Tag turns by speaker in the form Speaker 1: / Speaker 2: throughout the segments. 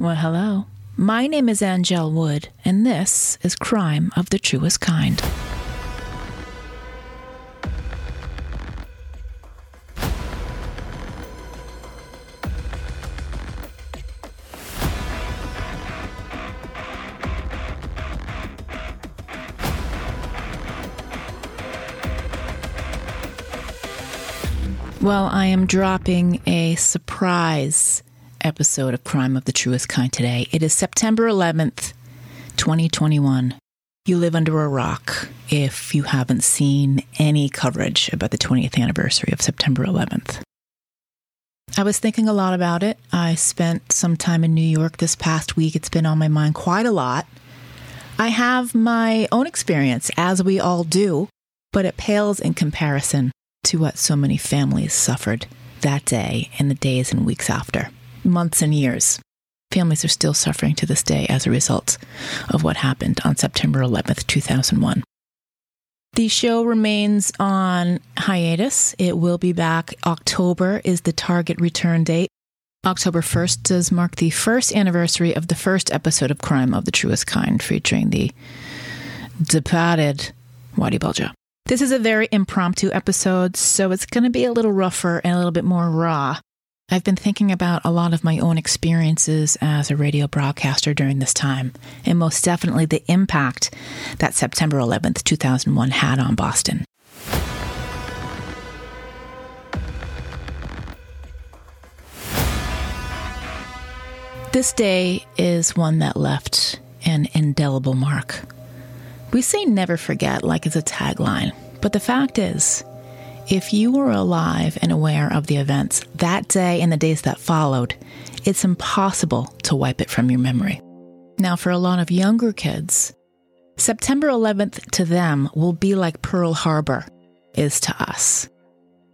Speaker 1: Well, hello. My name is Angel Wood, and this is Crime of the Truest Kind. Well, I am dropping a surprise episode of Crime of the Truest Kind today. It is September 11th, 2021. You live under a rock if you haven't seen any coverage about the 20th anniversary of September 11th. I was thinking a lot about it. I spent some time in New York this past week. It's been on my mind quite a lot. I have my own experience, as we all do, but it pales in comparison to what so many families suffered that day and the days and weeks after months and years. Families are still suffering to this day as a result of what happened on September 11th, 2001. The show remains on hiatus. It will be back. October is the target return date. October 1st does mark the first anniversary of the first episode of Crime of the Truest Kind, featuring the departed Whitey Bulger. This is a very impromptu episode, so it's going to be a little rougher and a little bit more raw I've been thinking about a lot of my own experiences as a radio broadcaster during this time, and most definitely the impact that September 11th, 2001 had on Boston. This day is one that left an indelible mark. We say never forget like it's a tagline, but the fact is, if you were alive and aware of the events that day and the days that followed, it's impossible to wipe it from your memory. Now, for a lot of younger kids, September 11th to them will be like Pearl Harbor is to us.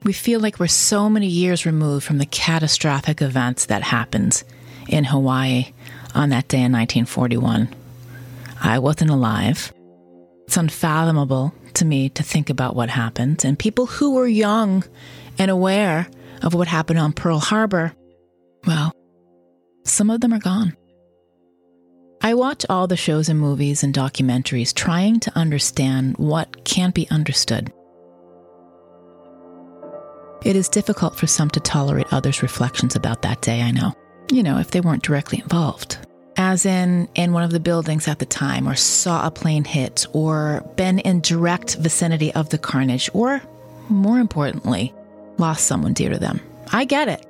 Speaker 1: We feel like we're so many years removed from the catastrophic events that happened in Hawaii on that day in 1941. I wasn't alive. It's unfathomable to me to think about what happened. And people who were young and aware of what happened on Pearl Harbor, well, some of them are gone. I watch all the shows and movies and documentaries trying to understand what can't be understood. It is difficult for some to tolerate others' reflections about that day, I know. You know, if they weren't directly involved as in in one of the buildings at the time, or saw a plane hit, or been in direct vicinity of the carnage, or more importantly, lost someone dear to them. I get it.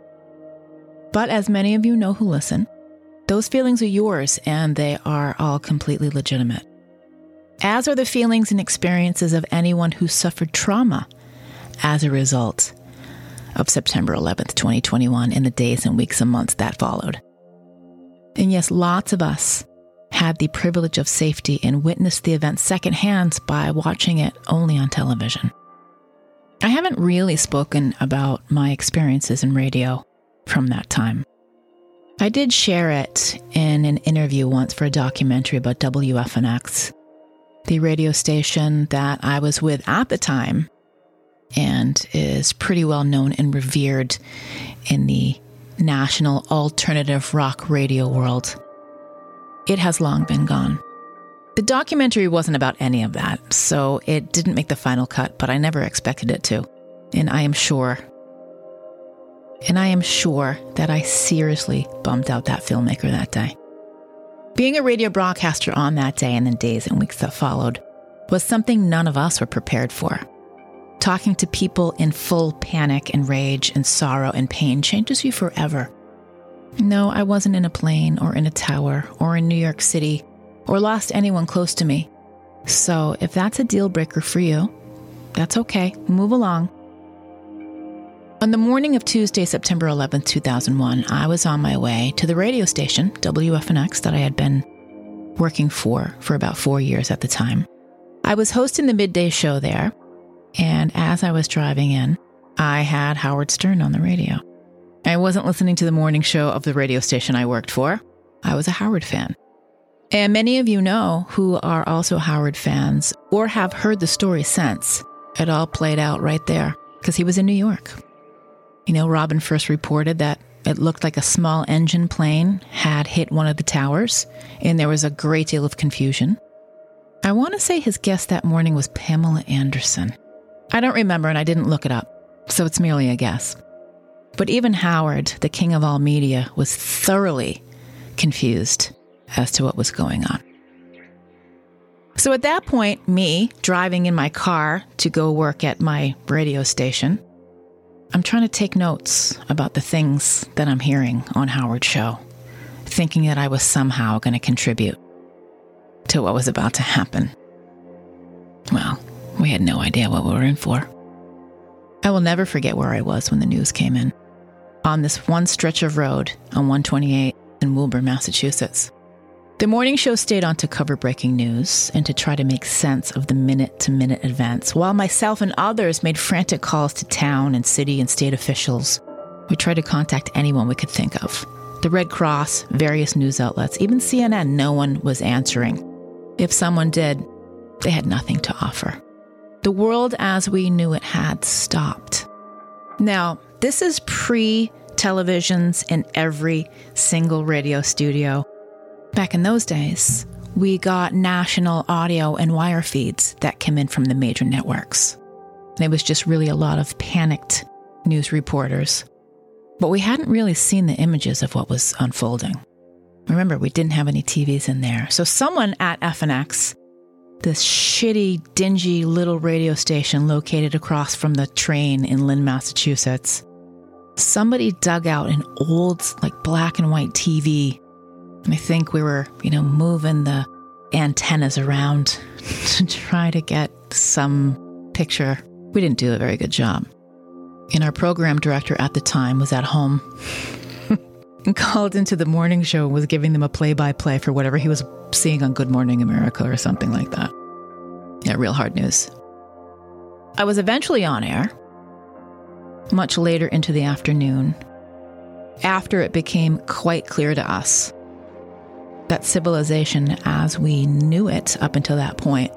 Speaker 1: But as many of you know who listen, those feelings are yours and they are all completely legitimate. As are the feelings and experiences of anyone who suffered trauma as a result of September 11th, 2021, and the days and weeks and months that followed. And yes, lots of us had the privilege of safety and witnessed the event secondhand by watching it only on television. I haven't really spoken about my experiences in radio from that time. I did share it in an interview once for a documentary about WFNX, the radio station that I was with at the time and is pretty well known and revered in the national alternative rock radio world. It has long been gone. The documentary wasn't about any of that, so it didn't make the final cut, but I never expected it to. And I am sure, and I am sure that I seriously bummed out that filmmaker that day. Being a radio broadcaster on that day and the days and weeks that followed was something none of us were prepared for. Talking to people in full panic and rage and sorrow and pain changes you forever. No, I wasn't in a plane or in a tower or in New York City or lost anyone close to me. So if that's a deal breaker for you, that's okay. Move along. On the morning of Tuesday, September 11th, 2001, I was on my way to the radio station, WFNX, that I had been working for for about four years at the time. I was hosting the midday show there, and as I was driving in, I had Howard Stern on the radio. I wasn't listening to the morning show of the radio station I worked for. I was a Howard fan. And many of you know who are also Howard fans or have heard the story since. It all played out right there because he was in New York. You know, Robin first reported that it looked like a small engine plane had hit one of the towers, and there was a great deal of confusion. I want to say his guest that morning was Pamela Anderson. I don't remember, and I didn't look it up, so it's merely a guess. But even Howard, the king of all media, was thoroughly confused as to what was going on. So at that point, me driving in my car to go work at my radio station, I'm trying to take notes about the things that I'm hearing on Howard's show, thinking that I was somehow going to contribute to what was about to happen. Well, we had no idea what we were in for. I will never forget where I was when the news came in. On this one stretch of road on 128 in Woburn, Massachusetts. The morning show stayed on to cover breaking news and to try to make sense of the minute to minute events, while myself and others made frantic calls to town and city and state officials. We tried to contact anyone we could think of the Red Cross, various news outlets, even CNN, no one was answering. If someone did, they had nothing to offer. The world as we knew it had stopped. Now, this is pre televisions in every single radio studio Back in those days, we got national audio and wire feeds that came in from the major networks. And It was just really a lot of panicked news reporters. But we hadn't really seen the images of what was unfolding. Remember, we didn't have any TVs in there. So someone at FNX, this shitty, dingy little radio station located across from the train in Lynn, Massachusetts, somebody dug out an old, like black and white TV And I think we were, you know, moving the antennas around to try to get some picture. We didn't do a very good job. And our program director at the time was at home and called into the morning show and was giving them a play by play for whatever he was seeing on Good Morning America or something like that. Yeah, real hard news. I was eventually on air, much later into the afternoon, after it became quite clear to us that civilization as we knew it up until that point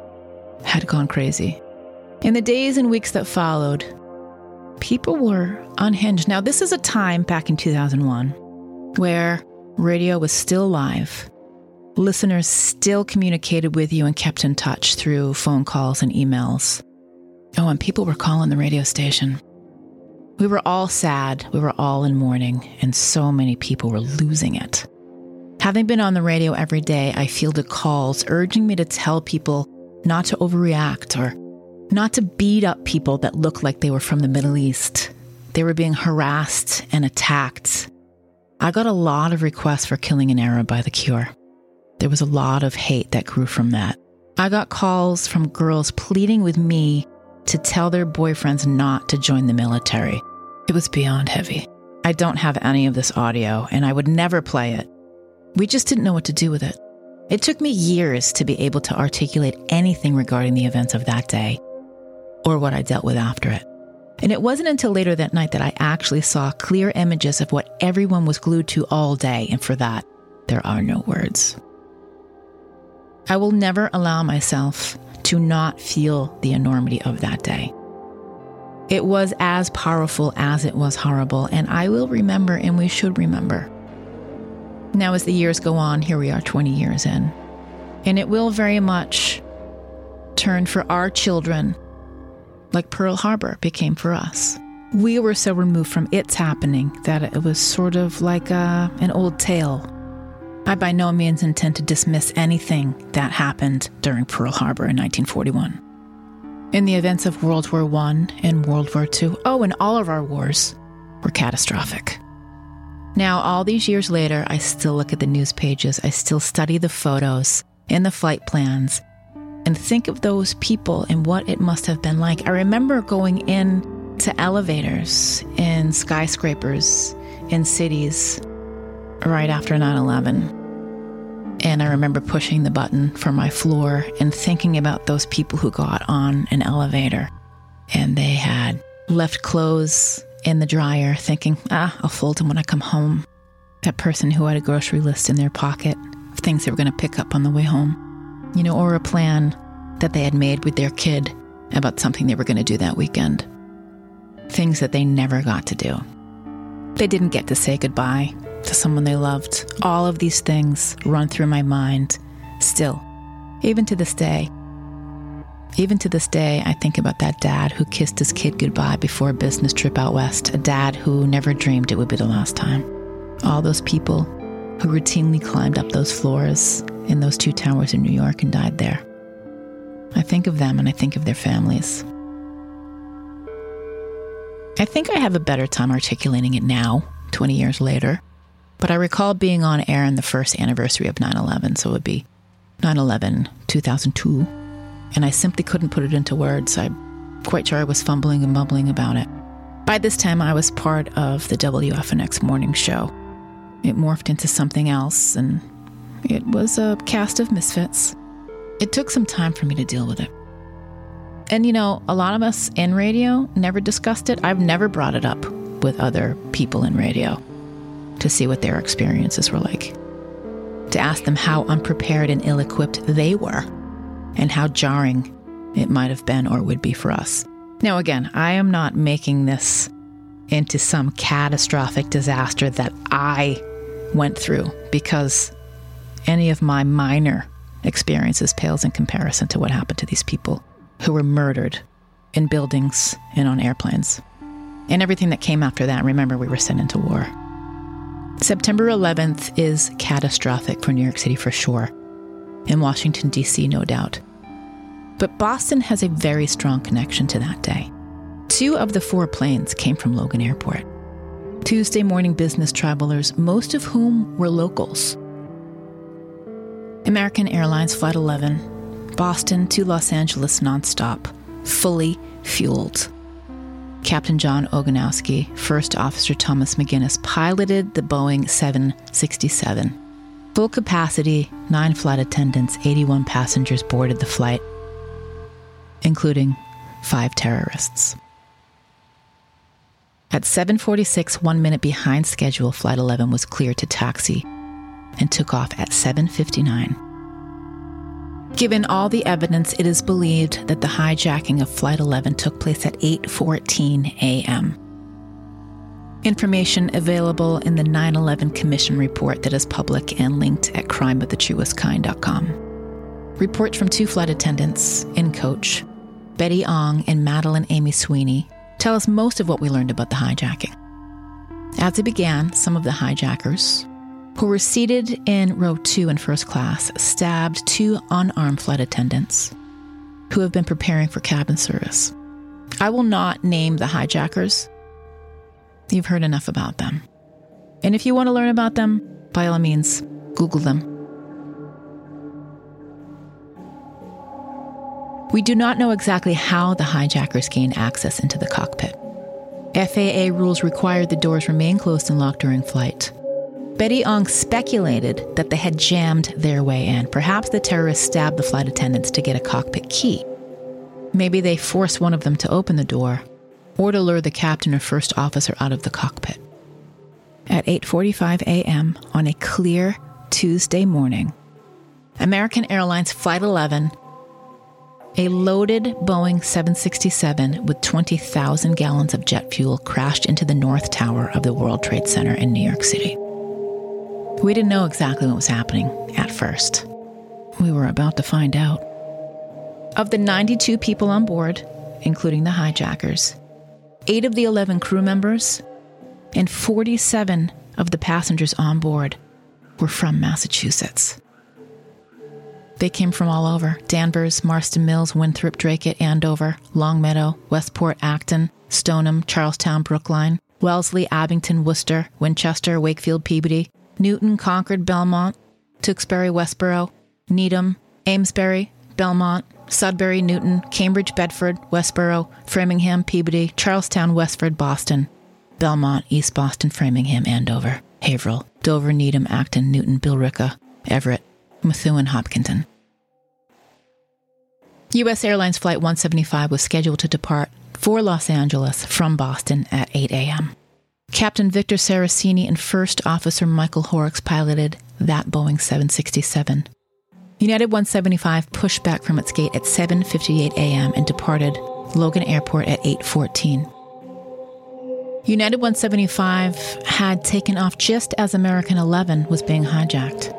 Speaker 1: had gone crazy. In the days and weeks that followed, people were unhinged. Now, this is a time back in 2001 where radio was still live. Listeners still communicated with you and kept in touch through phone calls and emails. Oh, and people were calling the radio station. We were all sad. We were all in mourning, and so many people were losing it. Having been on the radio every day, I fielded calls urging me to tell people not to overreact or not to beat up people that looked like they were from the Middle East. They were being harassed and attacked. I got a lot of requests for killing an Arab by the cure. There was a lot of hate that grew from that. I got calls from girls pleading with me to tell their boyfriends not to join the military. It was beyond heavy. I don't have any of this audio, and I would never play it. We just didn't know what to do with it. It took me years to be able to articulate anything regarding the events of that day or what I dealt with after it. And it wasn't until later that night that I actually saw clear images of what everyone was glued to all day, and for that, there are no words. I will never allow myself to not feel the enormity of that day. It was as powerful as it was horrible, and I will remember, and we should remember now, as the years go on, here we are 20 years in. And it will very much turn for our children like Pearl Harbor became for us. We were so removed from its happening that it was sort of like a, uh, an old tale. I by no means intend to dismiss anything that happened during Pearl Harbor in 1941. In the events of World War I and World War II, oh, and all of our wars were catastrophic. Now, all these years later, I still look at the news pages, I still study the photos and the flight plans, and think of those people and what it must have been like. I remember going in to elevators in skyscrapers in cities right after 9 11. And I remember pushing the button for my floor and thinking about those people who got on an elevator and they had left clothes in the dryer, thinking, ah, I'll fold them when I come home. That person who had a grocery list in their pocket of things they were going to pick up on the way home, you know, or a plan that they had made with their kid about something they were going to do that weekend. Things that they never got to do. They didn't get to say goodbye to someone they loved. All of these things run through my mind still, even to this day. Even to this day, I think about that dad who kissed his kid goodbye before a business trip out west, a dad who never dreamed it would be the last time. All those people who routinely climbed up those floors in those two towers in New York and died there. I think of them and I think of their families. I think I have a better time articulating it now, 20 years later, but I recall being on air in the first anniversary of 9 11, so it would be 9 11, 2002, and I simply couldn't put it into words. I'm quite sure I was fumbling and mumbling about it. By this time, I was part of the WFNX morning show. It morphed into something else, and it was a cast of misfits. It took some time for me to deal with it. And you know, a lot of us in radio never discussed it. I've never brought it up with other people in radio to see what their experiences were like, to ask them how unprepared and ill equipped they were, and how jarring it might have been or would be for us. Now, again, I am not making this into some catastrophic disaster that I went through because any of my minor experiences pales in comparison to what happened to these people who were murdered in buildings and on airplanes. And everything that came after that, remember, we were sent into war. September 11th is catastrophic for New York City for sure, in Washington, D.C., no doubt. But Boston has a very strong connection to that day. Two of the four planes came from Logan Airport. Tuesday morning business travelers, most of whom were locals. American Airlines Flight 11, Boston to Los Angeles nonstop, fully fueled. Captain John Ogonowski, First Officer Thomas McGuinness piloted the Boeing 767. Full capacity, nine flight attendants, 81 passengers boarded the flight, including five terrorists. At 7:46, 1 minute behind schedule, flight 11 was cleared to taxi and took off at 7:59. Given all the evidence, it is believed that the hijacking of flight 11 took place at 8:14 a.m. Information available in the 9/11 Commission report that is public and linked at crimeofthetruestkind.com. Reports from two flight attendants in coach, Betty Ong and Madeline Amy Sweeney, tell us most of what we learned about the hijacking. As it began, some of the hijackers, who were seated in row two in first class, stabbed two unarmed flight attendants who have been preparing for cabin service. I will not name the hijackers. You've heard enough about them. And if you want to learn about them, by all means, Google them. We do not know exactly how the hijackers gained access into the cockpit. FAA rules required the doors remain closed and locked during flight. Betty Ong speculated that they had jammed their way in. Perhaps the terrorists stabbed the flight attendants to get a cockpit key. Maybe they forced one of them to open the door or to lure the captain or first officer out of the cockpit. At 8:45 a.m. on a clear Tuesday morning, American Airlines Flight 11, a loaded Boeing 767 with 20,000 gallons of jet fuel crashed into the North Tower of the World Trade Center in New York City. We didn't know exactly what was happening at first. We were about to find out. Of the 92 people on board, including the hijackers, eight of the 11 crew members and 47 of the passengers on board were from Massachusetts. They came from all over. Danvers, Marston Mills, Winthrop, Dracut, Andover, Longmeadow, Westport, Acton, Stoneham, Charlestown, Brookline, Wellesley, Abington, Worcester, Winchester, Wakefield, Peabody, Newton, Concord, Belmont, Tewksbury, Westboro, Needham, Amesbury, Belmont, Sudbury, Newton, Cambridge, Bedford, Westboro, Framingham, Peabody, Charlestown, Westford, Boston, Belmont, East Boston, Framingham, Andover, Haverhill, Dover, Needham, Acton, Newton, Billerica, Everett, Methuen, Hopkinton. U.S. Airlines Flight 175 was scheduled to depart for Los Angeles from Boston at 8 a.m. Captain Victor Saracini and First Officer Michael Horrocks piloted that Boeing 767. United 175 pushed back from its gate at 7:58 a.m. and departed Logan Airport at 8:14. United 175 had taken off just as American 11 was being hijacked.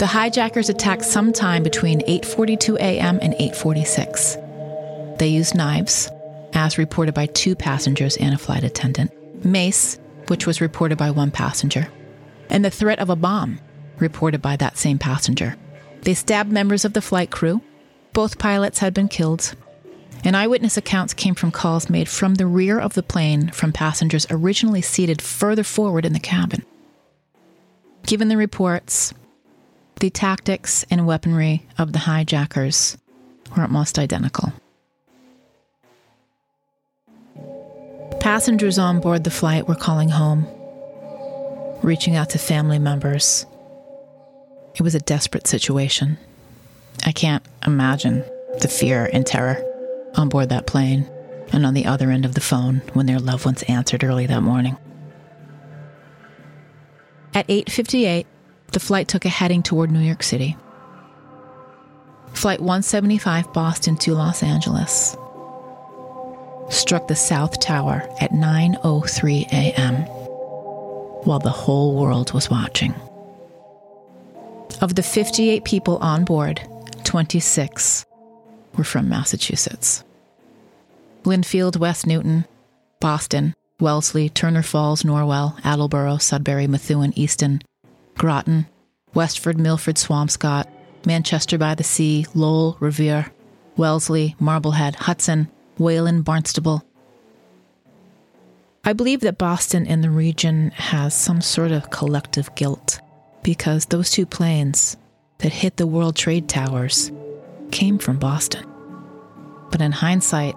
Speaker 1: The hijackers attacked sometime between 8:42 a.m. and 8:46. They used knives, as reported by two passengers and a flight attendant, mace, which was reported by one passenger, and the threat of a bomb, reported by that same passenger. They stabbed members of the flight crew. Both pilots had been killed. And eyewitness accounts came from calls made from the rear of the plane from passengers originally seated further forward in the cabin. Given the reports, the tactics and weaponry of the hijackers were almost identical. Passengers on board the flight were calling home, reaching out to family members. It was a desperate situation. I can't imagine the fear and terror on board that plane and on the other end of the phone when their loved ones answered early that morning. At 8:58, the flight took a heading toward New York City. Flight 175 Boston to Los Angeles struck the South Tower at 9:03 a.m. while the whole world was watching. Of the 58 people on board, 26 were from Massachusetts. Lynnfield, West Newton, Boston, Wellesley, Turner Falls, Norwell, Attleboro, Sudbury, Methuen, Easton, Groton, Westford, Milford, Swampscott, Manchester by the Sea, Lowell, Revere, Wellesley, Marblehead, Hudson, Wayland, Barnstable. I believe that Boston and the region has some sort of collective guilt because those two planes that hit the World Trade Towers came from Boston. But in hindsight,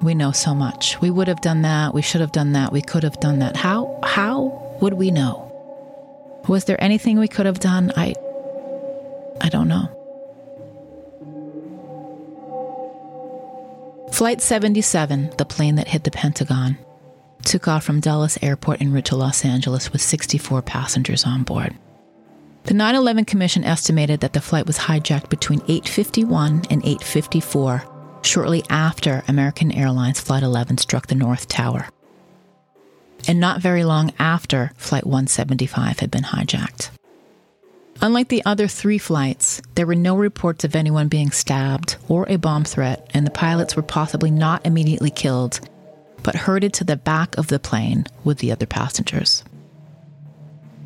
Speaker 1: we know so much. We would have done that, we should have done that, we could have done that. How how would we know? Was there anything we could have done? I I don't know. Flight 77, the plane that hit the Pentagon, took off from Dulles Airport en route to Los Angeles with 64 passengers on board. The 9/11 Commission estimated that the flight was hijacked between 8:51 and 8:54, shortly after American Airlines Flight 11 struck the North Tower, and not very long after Flight 175 had been hijacked. Unlike the other three flights, there were no reports of anyone being stabbed or a bomb threat, and the pilots were possibly not immediately killed, but herded to the back of the plane with the other passengers.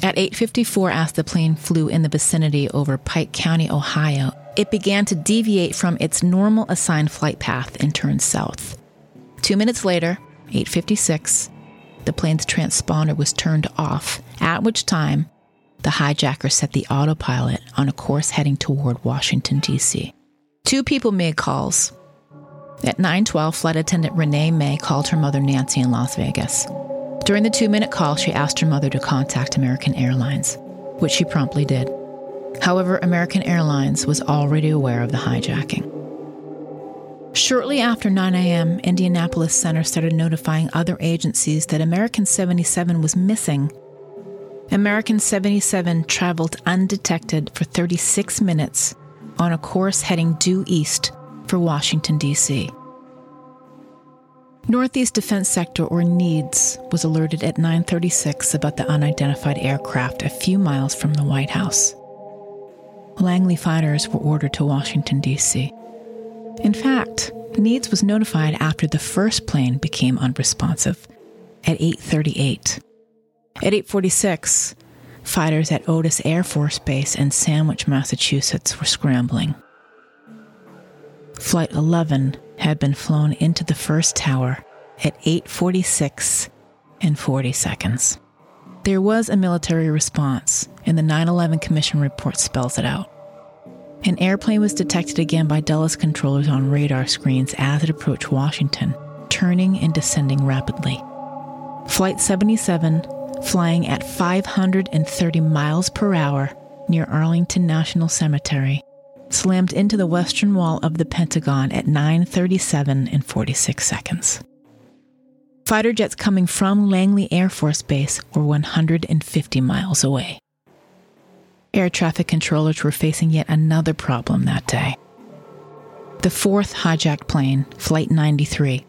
Speaker 1: At 8:54 as the plane flew in the vicinity over Pike County, Ohio, it began to deviate from its normal assigned flight path and turned south. 2 minutes later, 8:56, the plane's transponder was turned off, at which time the hijacker set the autopilot on a course heading toward Washington, D.C. Two people made calls. At 9:12, flight attendant Renee May called her mother Nancy in Las Vegas. During the 2-minute call, she asked her mother to contact American Airlines, which she promptly did. However, American Airlines was already aware of the hijacking. Shortly after 9 a.m., Indianapolis Center started notifying other agencies that American 77 was missing American 77 traveled undetected for 36 minutes on a course heading due east for Washington, D.C. Northeast Defense Sector, or NEADS, was alerted at 9:36 about the unidentified aircraft a few miles from the White House. Langley fighters were ordered to Washington, D.C. In fact, NEADS was notified after the first plane became unresponsive at 8:38. At 8:46, fighters at Otis Air Force Base in Sandwich, Massachusetts were scrambling. Flight 11 had been flown into the first tower at 8:46 and 40 seconds. There was a military response, and the 9/11 Commission report spells it out. An airplane was detected again by Dulles controllers on radar screens as it approached Washington, turning and descending rapidly. Flight 77 flying at 530 miles per hour near Arlington National Cemetery, slammed into the western wall of the Pentagon at 9:37 and 46 seconds. Fighter jets coming from Langley Air Force Base were 150 miles away. Air traffic controllers were facing yet another problem that day. The fourth hijacked plane, Flight 93,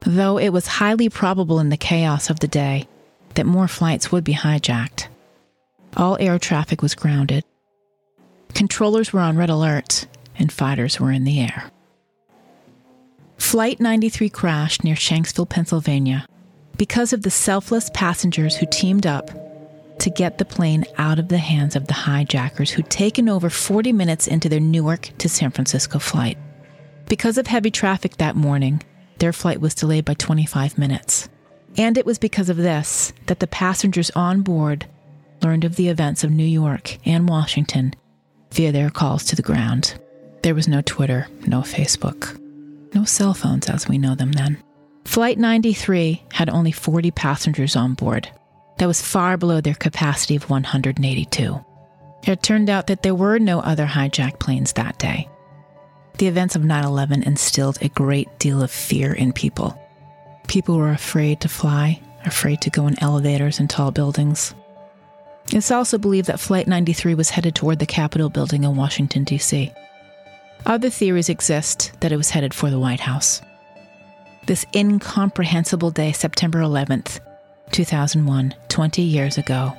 Speaker 1: though it was highly probable in the chaos of the day that more flights would be hijacked. All air traffic was grounded. Controllers were on red alert, and fighters were in the air. Flight 93 crashed near Shanksville, Pennsylvania, because of the selfless passengers who teamed up to get the plane out of the hands of the hijackers who'd taken over 40 minutes into their Newark to San Francisco flight. Because of heavy traffic that morning, their flight was delayed by 25 minutes. And it was because of this that the passengers on board learned of the events of New York and Washington via their calls to the ground. There was no Twitter, no Facebook, no cell phones as we know them then. Flight 93 had only 40 passengers on board. That was far below their capacity of 182. It turned out that there were no other hijacked planes that day. The events of 9 11 instilled a great deal of fear in people. People were afraid to fly, afraid to go in elevators and tall buildings. It's also believed that Flight 93 was headed toward the Capitol building in Washington, D.C. Other theories exist that it was headed for the White House. This incomprehensible day, September 11th, 2001, 20 years ago,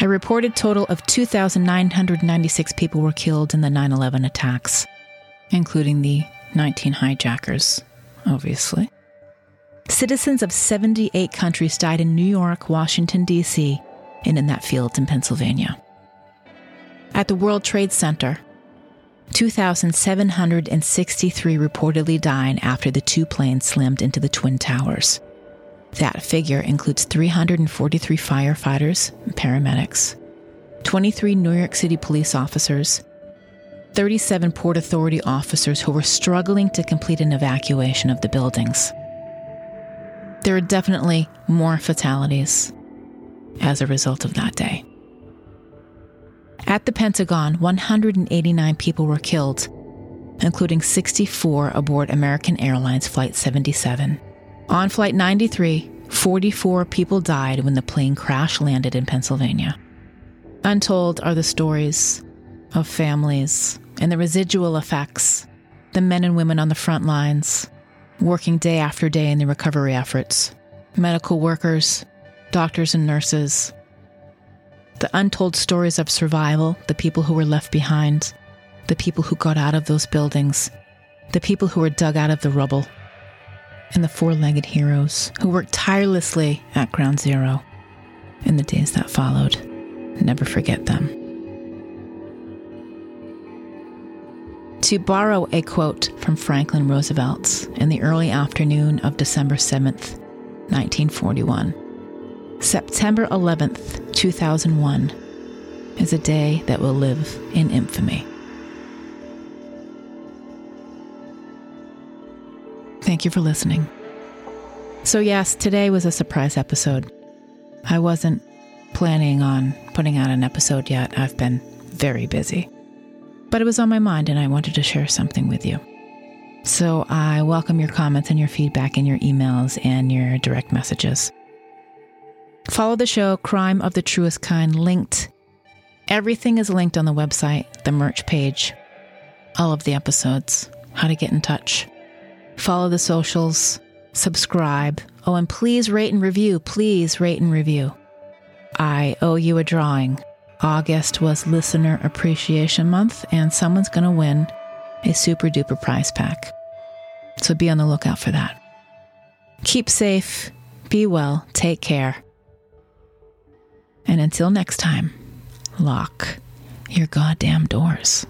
Speaker 1: a reported total of 2,996 people were killed in the 9 11 attacks, including the 19 hijackers, obviously. Citizens of 78 countries died in New York, Washington, D.C., and in that field in Pennsylvania. At the World Trade Center, 2,763 reportedly died after the two planes slammed into the Twin Towers. That figure includes 343 firefighters and paramedics, 23 New York City police officers, 37 Port Authority officers who were struggling to complete an evacuation of the buildings. There are definitely more fatalities as a result of that day. At the Pentagon, 189 people were killed, including 64 aboard American Airlines Flight 77. On Flight 93, 44 people died when the plane crash landed in Pennsylvania. Untold are the stories of families and the residual effects, the men and women on the front lines, working day after day in the recovery efforts, medical workers, doctors and nurses, the untold stories of survival, the people who were left behind, the people who got out of those buildings, the people who were dug out of the rubble, and the four legged heroes who worked tirelessly at Ground Zero in the days that followed. Never forget them. To borrow a quote from Franklin Roosevelt in the early afternoon of December 7th, 1941. September 11th, 2001, is a day that will live in infamy. Thank you for listening. So, yes, today was a surprise episode. I wasn't planning on putting out an episode yet. I've been very busy. But it was on my mind and I wanted to share something with you. So, I welcome your comments and your feedback and your emails and your direct messages. Follow the show, Crime of the Truest Kind, linked. Everything is linked on the website, the merch page, all of the episodes, how to get in touch. Follow the socials, subscribe. Oh, and please rate and review. Please rate and review. I owe you a drawing. August was Listener Appreciation Month, and someone's going to win a super duper prize pack. So be on the lookout for that. Keep safe, be well, take care. And until next time, lock your goddamn doors.